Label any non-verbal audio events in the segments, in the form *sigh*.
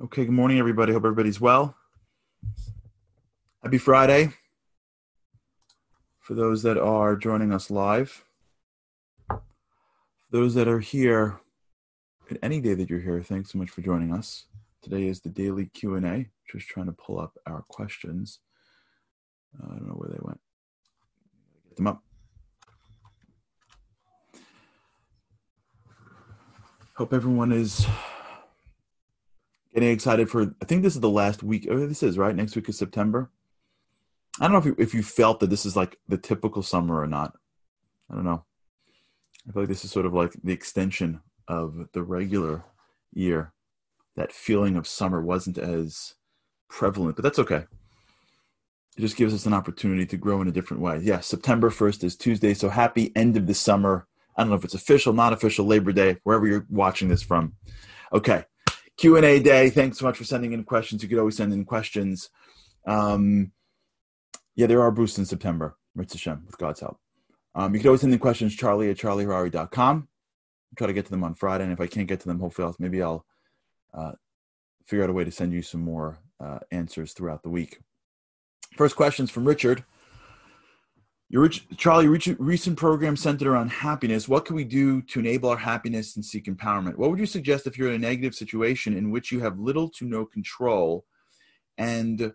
Okay, good morning, everybody. Hope everybody's well. Happy Friday. For those that are joining us live, for those that are here, at any day that you're here, thanks so much for joining us. Today is the daily Q&A. Just trying to pull up our questions. Uh, I don't know where they went. Get them up. Hope everyone is getting excited for. I think this is the last week. Oh, this is right. Next week is September. I don't know if you, if you felt that this is like the typical summer or not. I don't know. I feel like this is sort of like the extension of the regular year. That feeling of summer wasn't as prevalent, but that's okay. It just gives us an opportunity to grow in a different way. Yeah, September 1st is Tuesday, so happy end of the summer. I don't know if it's official, not official, Labor Day, wherever you're watching this from. Okay, Q&A day. Thanks so much for sending in questions. You could always send in questions. Um, yeah, there are boosts in September. Ritz Hashem, with God's help. Um, you could always send in questions, charlie at charlieharary.com. Try to get to them on Friday, and if I can't get to them, hopefully I'll, maybe I'll uh, figure out a way to send you some more uh, answers throughout the week. First questions from Richard. Your Charlie, recent program centered around happiness. What can we do to enable our happiness and seek empowerment? What would you suggest if you're in a negative situation in which you have little to no control and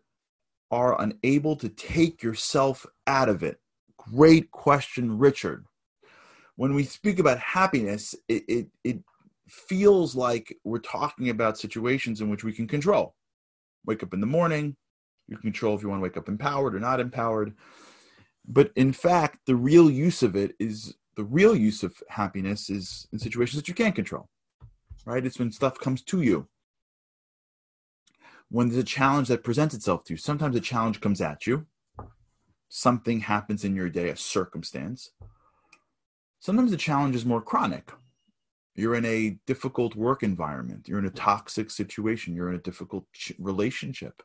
are unable to take yourself out of it? Great question, Richard. When we speak about happiness, it, it, it feels like we're talking about situations in which we can control. Wake up in the morning, you control if you want to wake up empowered or not empowered but in fact the real use of it is the real use of happiness is in situations that you can't control right? It's when stuff comes to you. When there's a challenge that presents itself to you sometimes a challenge comes at you. Something happens in your day a circumstance. Sometimes the challenge is more chronic. You're in a difficult work environment. You're in a toxic situation. You're in a difficult relationship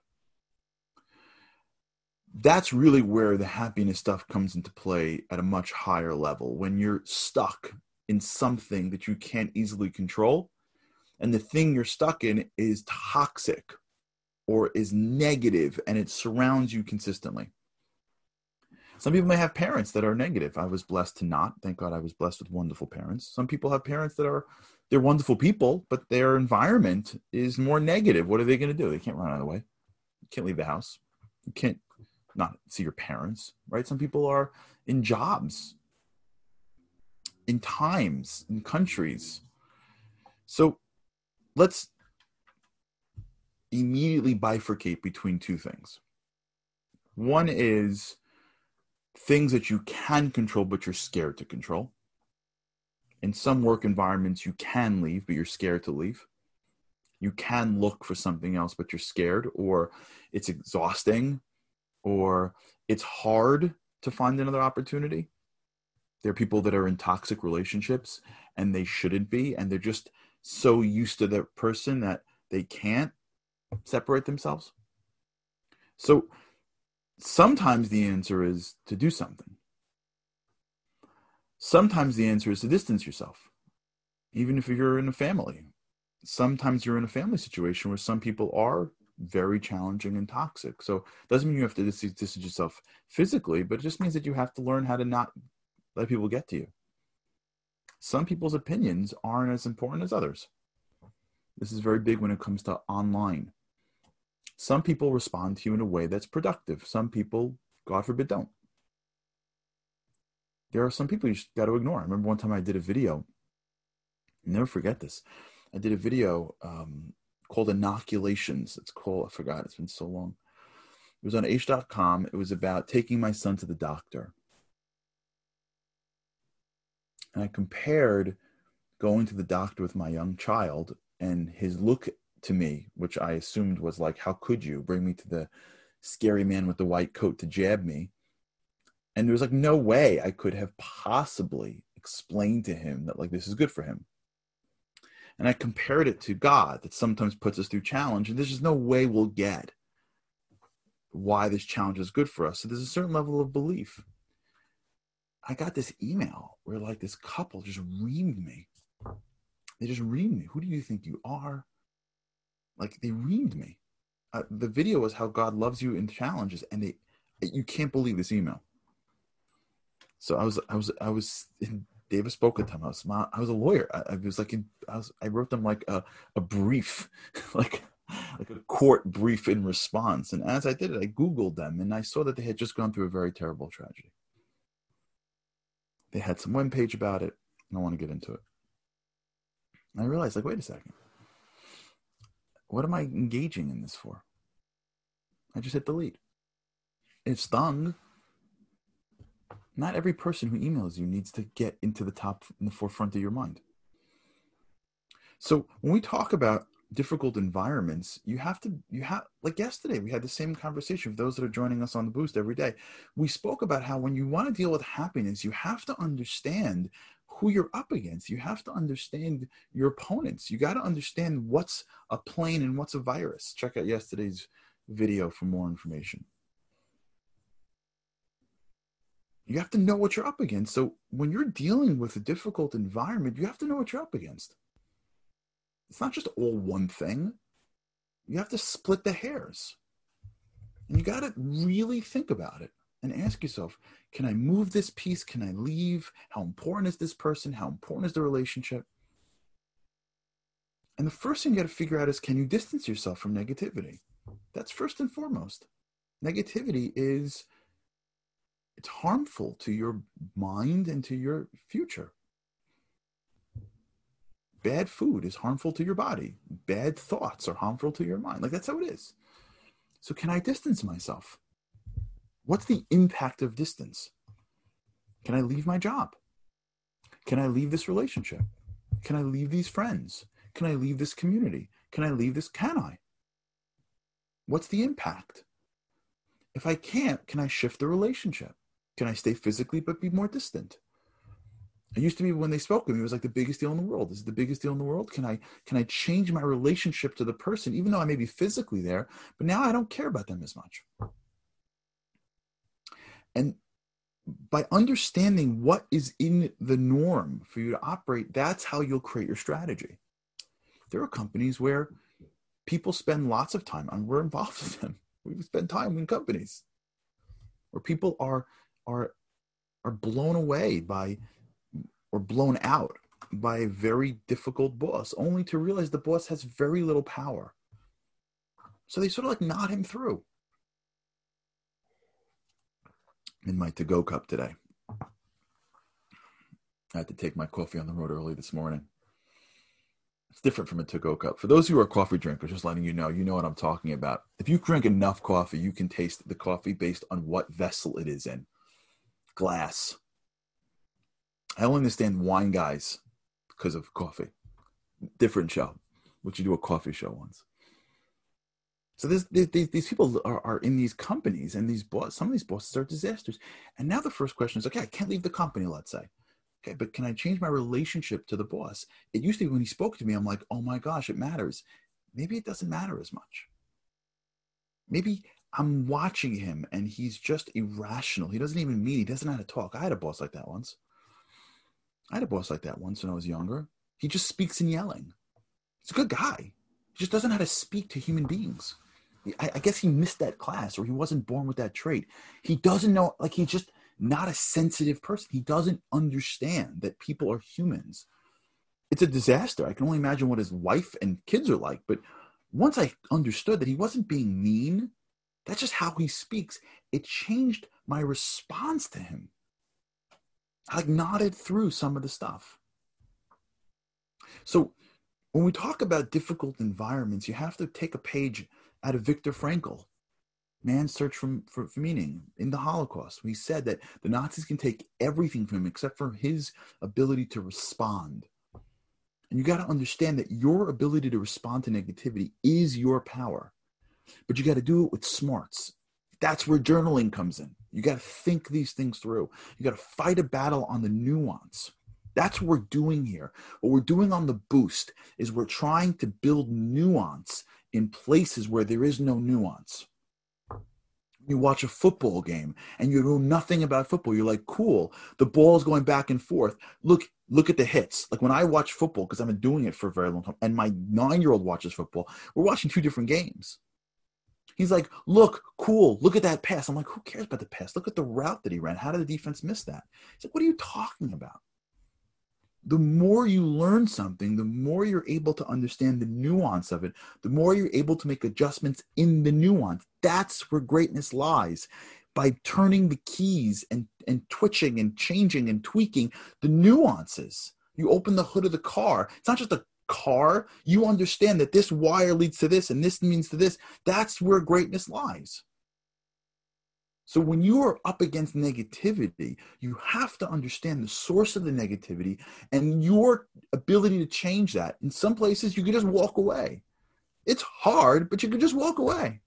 that's really where the happiness stuff comes into play at a much higher level. When you're stuck in something that you can't easily control and the thing you're stuck in is toxic or is negative and it surrounds you consistently. Some people may have parents that are negative. I was blessed to not. Thank god i was blessed with wonderful parents. Some people have parents that are they're wonderful people but their environment is more negative. What are they going to do? They can't run out of the way. Can't leave the house. Can't not see your parents, right? Some people are in jobs, in times, in countries. So let's immediately bifurcate between two things. One is things that you can control, but you're scared to control. In some work environments, you can leave, but you're scared to leave. You can look for something else, but you're scared, or it's exhausting, or it's hard to find another opportunity. There are people that are in toxic relationships and they shouldn't be, and they're just so used to their person that they can't separate themselves. So sometimes the answer is to do something. Sometimes the answer is to distance yourself, even if you're in a family. Sometimes you're in a family situation where some people are very challenging and toxic. So it doesn't mean you have to distance yourself physically, but it just means that you have to learn how to not let people get to you. Some people's opinions aren't as important as others. This is very big when it comes to online. Some people respond to you in a way that's productive. Some people, God forbid, don't. There are some people you just got to ignore. I remember one time I did a video. I'll never forget this. I did a video um, called Inoculations. It's called, I forgot, it's been so long. It was on Aish.com. It was about taking my son to the doctor. And I compared going to the doctor with my young child and his look to me, which I assumed was like, How could you bring me to the scary man with the white coat to jab me? And there was like no way I could have possibly explained to him that like this is good for him and I compared it to God that sometimes puts us through challenge, and there's just no way we'll get why this challenge is good for us. So there's a certain level of belief. I got this email where like this couple just reamed me. They just reamed me. Who do you think you are? like they reamed me. Uh, the video was how God loves you in challenges, and they you can't believe this email. So I was I was I was in Davis spoke at time. I was I was a lawyer. I, I was like in, I was I wrote them like a, a brief, *laughs* like like a court brief in response. And as I did it, I Googled them and I saw that they had just gone through a very terrible tragedy. They had some web page about it. I don't want to get into it. And I realized, like, wait a second. What am I engaging in this for? I just hit delete. It stung. Not every person who emails you needs to get into the top in the forefront of your mind. So when we talk about difficult environments, you have to you have like yesterday we had the same conversation with those that are joining us on the boost every day. We spoke about how when you want to deal with happiness, you have to understand who you're up against. You have to understand your opponents. You got to understand what's a plane and what's a virus. Check out yesterday's video for more information. You have to know what you're up against. So when you're dealing with a difficult environment, you have to know what you're up against it's not just all one thing. You have to split the hairs. And you got to really think about it and ask yourself can I move this piece? Can I leave? How important is this person? How important is the relationship? And the first thing you got to figure out is can you distance yourself from negativity? That's first and foremost. Negativity is it's harmful to your mind and to your future. Bad food is harmful to your body. Bad thoughts are harmful to your mind. Like that's how it is. So, can I distance myself? What's the impact of distance? Can I leave my job? Can I leave this relationship? Can I leave these friends? Can I leave this community? Can I leave this? Can I? What's the impact? If I can't, can I shift the relationship? Can I stay physically but be more distant? It used to be when they spoke to me, it was like the biggest deal in the world. This is the biggest deal in the world. Can I can I change my relationship to the person, even though I may be physically there, but now I don't care about them as much. And by understanding what is in the norm for you to operate, that's how you'll create your strategy. There are companies where people spend lots of time, and we're involved with them. *laughs* We spend time in companies where people are are are blown away by or blown out by a very difficult boss, only to realize the boss has very little power. So they sort of like nod him through. In my to go cup today, I had to take my coffee on the road early this morning. It's different from a to go cup. For those who are coffee drinkers, just letting you know, you know what I'm talking about. If you drink enough coffee, you can taste the coffee based on what vessel it is in glass, I only understand wine guys because of coffee. Different show, which you do a coffee show once. So this, these, these people are, are in these companies, and these boss, some of these bosses are disasters. And now the first question is, okay, I can't leave the company, let's say. Okay, but can I change my relationship to the boss? It used to be when he spoke to me, I'm like, oh my gosh, it matters. Maybe it doesn't matter as much. Maybe I'm watching him and he's just irrational. He doesn't even mean he doesn't know how to talk. I had a boss like that once. I had a boss like that once when I was younger. He just speaks in yelling. He's a good guy. He just doesn't know how to speak to human beings. I, I guess he missed that class or he wasn't born with that trait. He doesn't know, like, he's just not a sensitive person. He doesn't understand that people are humans. It's a disaster. I can only imagine what his wife and kids are like. But once I understood that he wasn't being mean, that's just how he speaks. It changed my response to him. I like nodded through some of the stuff. So when we talk about difficult environments, you have to take a page out of Viktor Frankl, Man's Search for, for, for Meaning in the Holocaust. He said that the Nazis can take everything from him except for his ability to respond. And you got to understand that your ability to respond to negativity is your power. But you got to do it with smarts. That's where journaling comes in. You got to think these things through. You got to fight a battle on the nuance. That's what we're doing here. What we're doing on the boost is we're trying to build nuance in places where there is no nuance. You watch a football game and you know nothing about football. You're like, cool, the ball's going back and forth. Look, look at the hits. Like when I watch football, because I've been doing it for a very long time, and my nine year old watches football, we're watching two different games. He's like, look, cool, look at that pass. I'm like, who cares about the pass? Look at the route that he ran. How did the defense miss that? He's like, what are you talking about? The more you learn something, the more you're able to understand the nuance of it, the more you're able to make adjustments in the nuance. That's where greatness lies by turning the keys and, and twitching and changing and tweaking the nuances. You open the hood of the car. It's not just a car. You understand that this wire leads to this and this means to this. That's where greatness lies. So when you are up against negativity, you have to understand the source of the negativity and your ability to change that. In some places, you can just walk away. It's hard, but you can just walk away.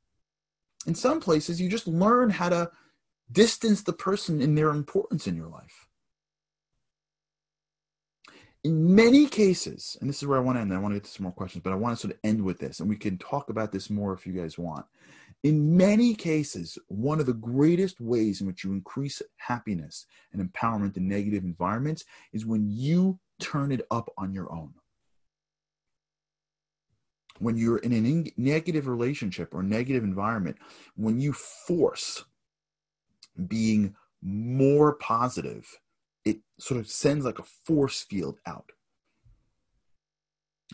In some places, you just learn how to distance the person in their importance in your life. In many cases, and this is where I want to end, I want to get to some more questions, but I want to sort of end with this, and we can talk about this more if you guys want. In many cases, one of the greatest ways in which you increase happiness and empowerment in negative environments is when you turn it up on your own. When you're in a negative relationship or negative environment, when you force being more positive, it sort of sends like a force field out.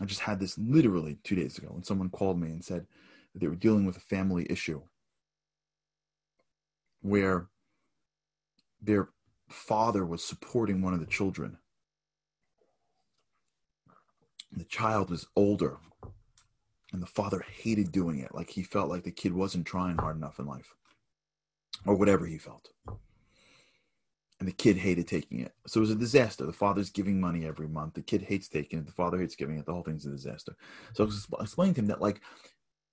I just had this literally two days ago when someone called me and said that they were dealing with a family issue where their father was supporting one of the children. The child was older, and the father hated doing it. Like he felt like the kid wasn't trying hard enough in life or whatever he felt. And the kid hated taking it. So it was a disaster. The father's giving money every month. The kid hates taking it. The father hates giving it. The whole thing's a disaster. So I was explaining to him that, like,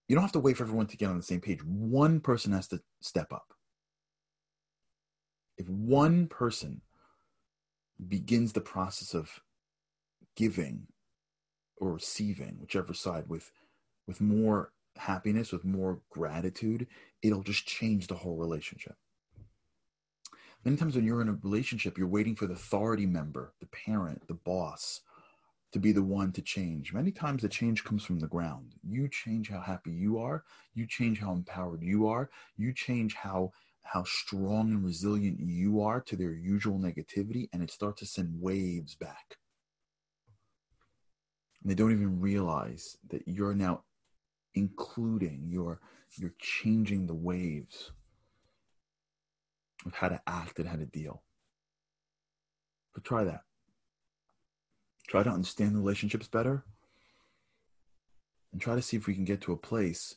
you don't have to wait for everyone to get on the same page. One person has to step up. If one person begins the process of giving or receiving, whichever side, with with more happiness, with more gratitude, it'll just change the whole relationship. Many times when you're in a relationship, you're waiting for the authority member, the parent, the boss, to be the one to change. Many times the change comes from the ground. You change how happy you are, you change how empowered you are, you change how how strong and resilient you are to their usual negativity and it starts to send waves back. And they don't even realize that you're now including you're you're changing the waves of how to act and how to deal. But try that. Try to understand the relationships better. And try to see if we can get to a place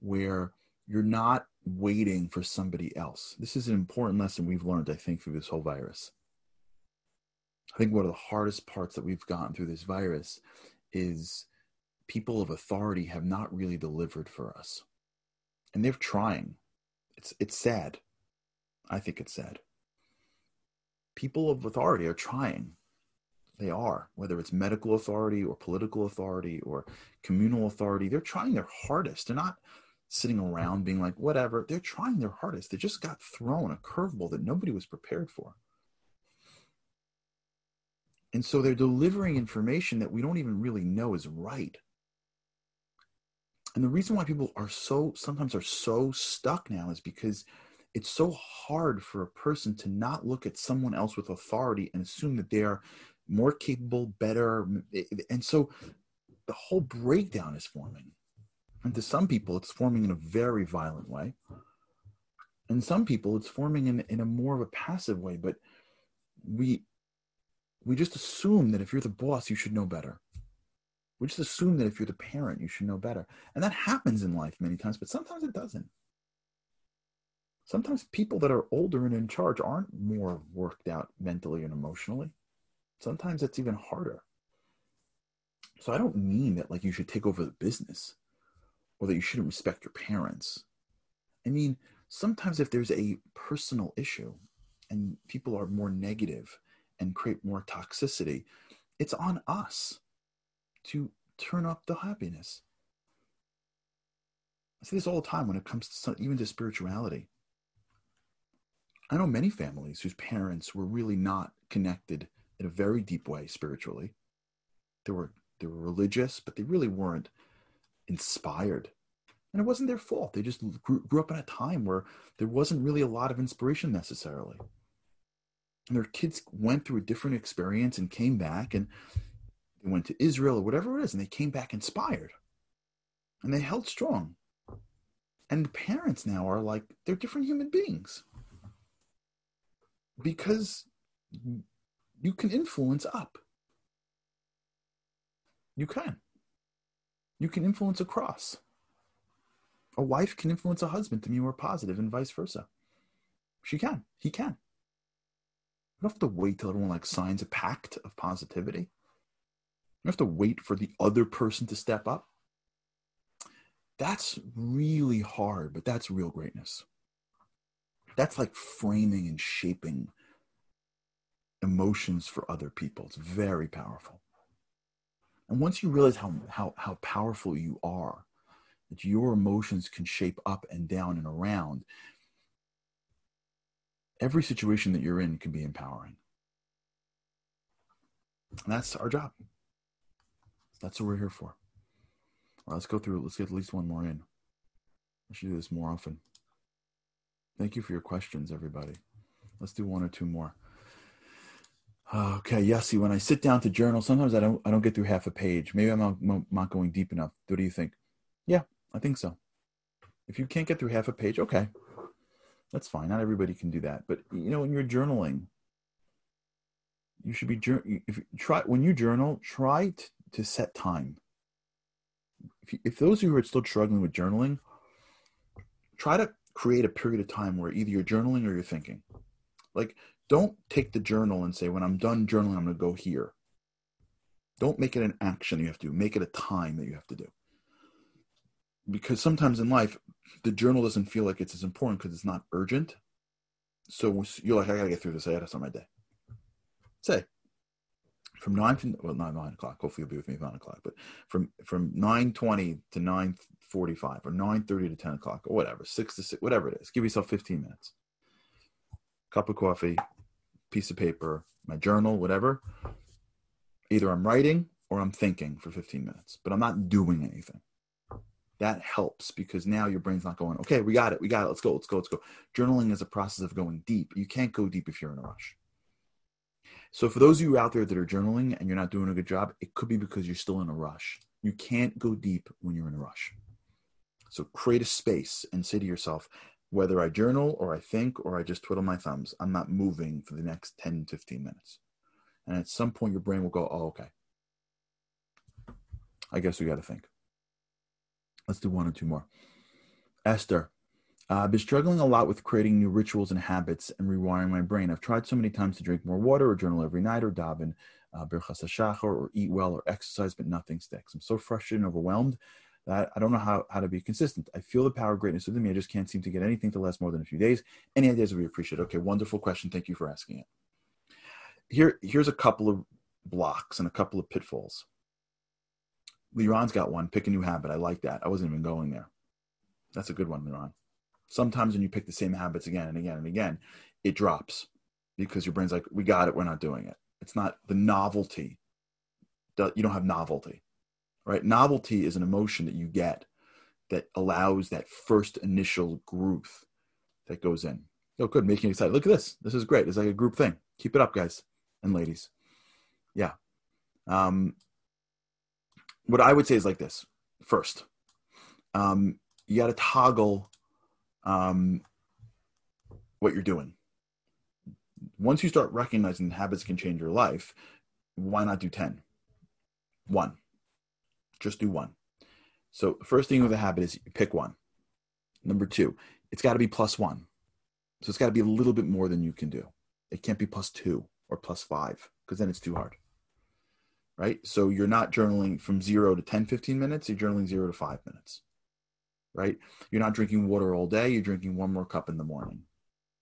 where you're not waiting for somebody else. This is an important lesson we've learned, I think, through this whole virus. I think one of the hardest parts that we've gotten through this virus is people of authority have not really delivered for us. And they're trying. It's it's sad. I think it's sad. People of authority are trying. They are, whether it's medical authority or political authority or communal authority, they're trying their hardest. They're not sitting around being like, whatever. They're trying their hardest. They just got thrown a curveball that nobody was prepared for. And so they're delivering information that we don't even really know is right. And the reason why people are so sometimes are so stuck now is because it's so hard for a person to not look at someone else with authority and assume that they are more capable, better. Eh, eh, and so the whole breakdown is forming. And to some people, it's forming in a very violent way. And some people, it's forming in, in a more of a passive way. But we we just assume that if you're the boss, you should know better. We just assume that if you're the parent, you should know better. And that happens in life many times, but sometimes it doesn't. Sometimes people that are older and in charge aren't more worked out mentally and emotionally. Sometimes it's even harder. So I don't mean that like you should take over the business or that you shouldn't respect your parents. I mean, sometimes if there's a personal issue and people are more negative and create more toxicity, it's on us to turn up the happiness. I see this all the time when it comes to some, even to spirituality. I know many families whose parents were really not connected in a very deep way spiritually. They were they were religious, but they really weren't inspired. And it wasn't their fault. They just grew, grew up in a time where there wasn't really a lot of inspiration necessarily. And their kids went through a different experience and came back and they went to Israel or whatever it is, and they came back inspired. And they held strong. And the parents now are like, they're different human beings. Because you can influence up. You can. You can influence across. A wife can influence a husband to be more positive and vice versa. She can. He can. You don't have to wait till everyone like signs a pact of positivity. You have to wait for the other person to step up. That's really hard, but that's real greatness. That's like framing and shaping emotions for other people. It's very powerful. And once you realize how, how, how powerful you are, that your emotions can shape up and down and around, every situation that you're in can be empowering. And that's our job. That's what we're here for. Let's go through. Let's get at least one more in. I should do this more often. Thank you for your questions, everybody. Let's do one or two more. Uh, okay, yes. See, when I sit down to journal, sometimes I don't. I don't get through half a page. Maybe I'm not, not going deep enough. What do you think? Yeah, I think so. If you can't get through half a page, okay, that's fine. Not everybody can do that. But you know, when you're journaling, you should be if you try when you journal, try t- to set time. If, you, if those of you who are still struggling with journaling, try to create a period of time where either you're journaling or you're thinking. Like, don't take the journal and say, when I'm done journaling, I'm going to go here. Don't make it an action you have to do. Make it a time that you have to do. Because sometimes in life, the journal doesn't feel like it's as important because it's not urgent. So you're like, I got to get through this. I got to start my day. Say, from nine to well not nine o'clock. Hopefully you'll be with me at nine o'clock. But from from nine twenty to nine forty five or nine thirty to ten o'clock or whatever, six to six, whatever it is. Give yourself fifteen minutes. Cup of coffee, piece of paper, my journal, whatever. Either I'm writing or I'm thinking for 15 minutes, but I'm not doing anything. That helps because now your brain's not going, okay, we got it, we got it, let's go, let's go, let's go. Journaling is a process of going deep. You can't go deep if you're in a rush. So for those of you out there that are journaling and you're not doing a good job, it could be because you're still in a rush. You can't go deep when you're in a rush. So create a space and say to yourself, whether I journal or I think or I just twiddle my thumbs, I'm not moving for the next 10, 15 minutes. And at some point, your brain will go, oh, okay. I guess we got to think. Let's do one or two more. Esther, uh, I've been struggling a lot with creating new rituals and habits and rewiring my brain. I've tried so many times to drink more water or journal every night or daven uh, Birchas HaShachar or eat well or exercise, but nothing sticks. I'm so frustrated and overwhelmed that I don't know how, how to be consistent. I feel the power greatness within me. I just can't seem to get anything to last more than a few days. Any ideas would be appreciated. Okay, wonderful question. Thank you for asking it. Here, here's a couple of blocks and a couple of pitfalls. Liron's got one. Pick a new habit. I like that. I wasn't even going there. That's a good one, Liron sometimes when you pick the same habits again and again and again, it drops because your brain's like, we got it, we're not doing it. It's not the novelty. You don't have novelty, right? Novelty is an emotion that you get that allows that first initial growth that goes in. Oh, good, making you excited. Look at this. This is great. It's like a group thing. Keep it up, guys and ladies. Yeah. Um, what I would say is like this. First, um, you got to toggle um, what you're doing. Once you start recognizing habits can change your life, why not do 10? One. Just do one. So, first thing with a habit is pick one. Number two, it's got to be plus one. So, it's got to be a little bit more than you can do. It can't be plus two or plus five because then it's too hard. Right? So, you're not journaling from zero to 10, 15 minutes, you're journaling zero to five minutes right? You're not drinking water all day, you're drinking one more cup in the morning.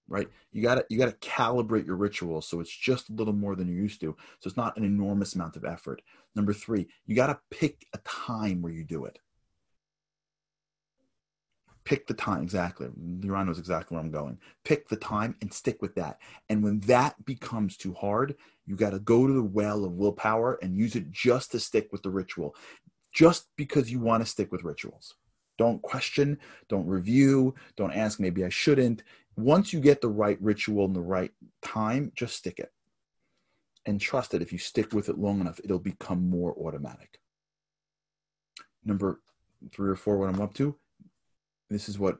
Right? You got to you got to calibrate your ritual so it's just a little more than you're used to. So it's not an enormous amount of effort. Number 3, you got to pick a time where you do it. Pick the time exactly. Liran knows exactly where I'm going. Pick the time and stick with that. And when that becomes too hard, you got to go to the well of willpower and use it just to stick with the ritual, just because you want to stick with rituals. Don't question, don't review, don't ask, maybe I shouldn't. Once you get the right ritual and the right time, just stick it. And trust that if you stick with it long enough, it'll become more automatic. Number three or four, what I'm up to, this is what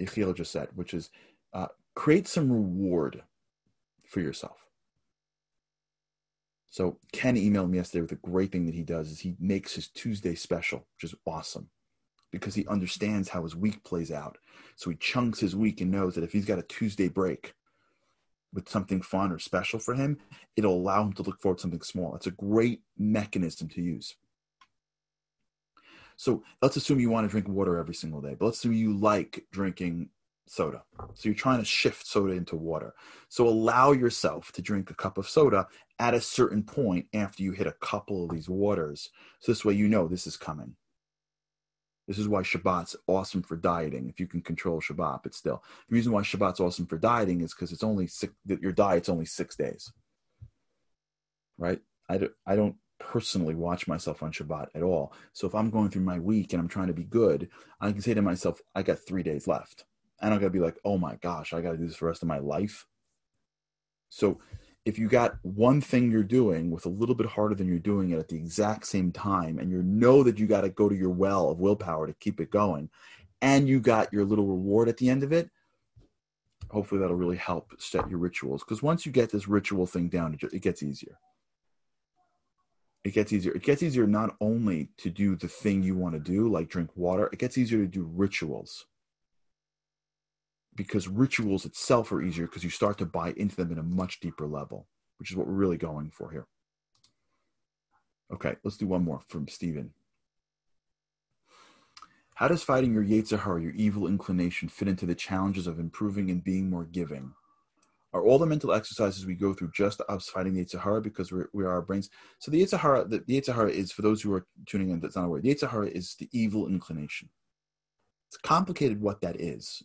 Yechiel just said, which is uh, create some reward for yourself. So Ken emailed me yesterday with a great thing that he does is he makes his Tuesday special, which is awesome because he understands how his week plays out. So he chunks his week and knows that if he's got a Tuesday break with something fun or special for him, it'll allow him to look forward to something small. It's a great mechanism to use. So let's assume you want to drink water every single day, but let's assume you like drinking soda. So you're trying to shift soda into water. So allow yourself to drink a cup of soda at a certain point after you hit a couple of these waters. So this way you know this is coming. This is why Shabbat's awesome for dieting. If you can control Shabbat, but still, the reason why Shabbat's awesome for dieting is because it's only six, that your diet's only six days. Right? I, do, I don't personally watch myself on Shabbat at all. So if I'm going through my week and I'm trying to be good, I can say to myself, I got three days left. and I don't got to be like, oh my gosh, I got to do this for the rest of my life. So if you got one thing you're doing with a little bit harder than you're doing it at the exact same time, and you know that you got to go to your well of willpower to keep it going, and you got your little reward at the end of it, hopefully that'll really help set your rituals. Because once you get this ritual thing down, it gets easier it gets easier. It gets easier not only to do the thing you want to do, like drink water, it gets easier to do rituals. Because rituals itself are easier because you start to buy into them in a much deeper level, which is what we're really going for here. Okay, let's do one more from Stephen. How does fighting your Yetzer Hara, your evil inclination, fit into the challenges of improving and being more giving? are all the mental exercises we go through just us fighting the Yetzer Hara because we're, we are our brains. So the Yetzer Hara, the, the is, for those who are tuning in that's not aware, the Yetzer Hara is the evil inclination. It's complicated what that is.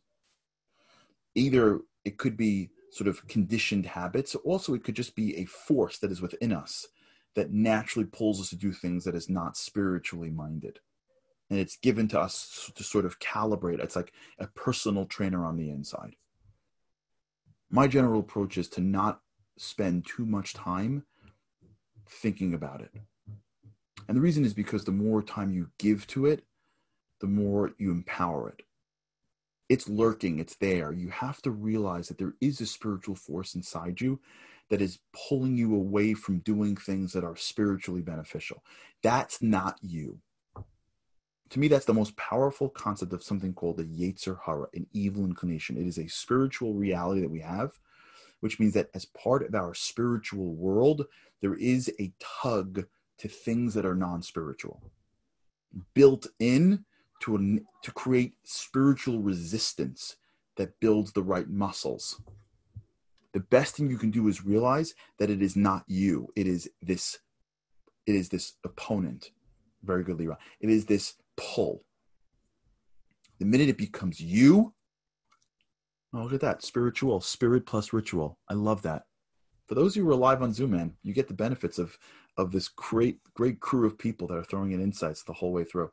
Either it could be sort of conditioned habits, also it could just be a force that is within us that naturally pulls us to do things that is not spiritually minded. And it's given to us to sort of calibrate. It's like a personal trainer on the inside my general approach is to not spend too much time thinking about it. And the reason is because the more time you give to it, the more you empower it. It's lurking, it's there. You have to realize that there is a spiritual force inside you that is pulling you away from doing things that are spiritually beneficial. That's not you to me, that's the most powerful concept of something called the Yetzer Hara, an evil inclination. It is a spiritual reality that we have, which means that as part of our spiritual world, there is a tug to things that are non-spiritual, built in to to create spiritual resistance that builds the right muscles. The best thing you can do is realize that it is not you. It is this. It is this opponent. Very good, Leroy. It is this pull. The minute it becomes you, oh, look at that spiritual, spirit plus ritual. I love that. For those who are live on Zoom, man, you get the benefits of of this great great crew of people that are throwing in insights the whole way through.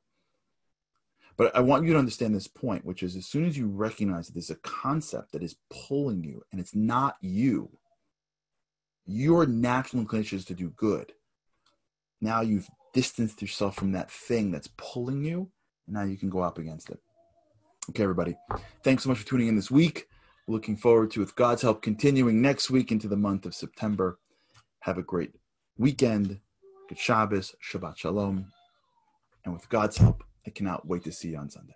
But I want you to understand this point, which is as soon as you recognize that there's a concept that is pulling you and it's not you, your natural inclination is to do good. Now you've distanced yourself from that thing that's pulling you, and now you can go up against it. Okay, everybody. Thanks so much for tuning in this week. Looking forward to, with God's help, continuing next week into the month of September. Have a great weekend. Good Shabbos, Shabbat Shalom. And with God's help, I cannot wait to see you on Sunday.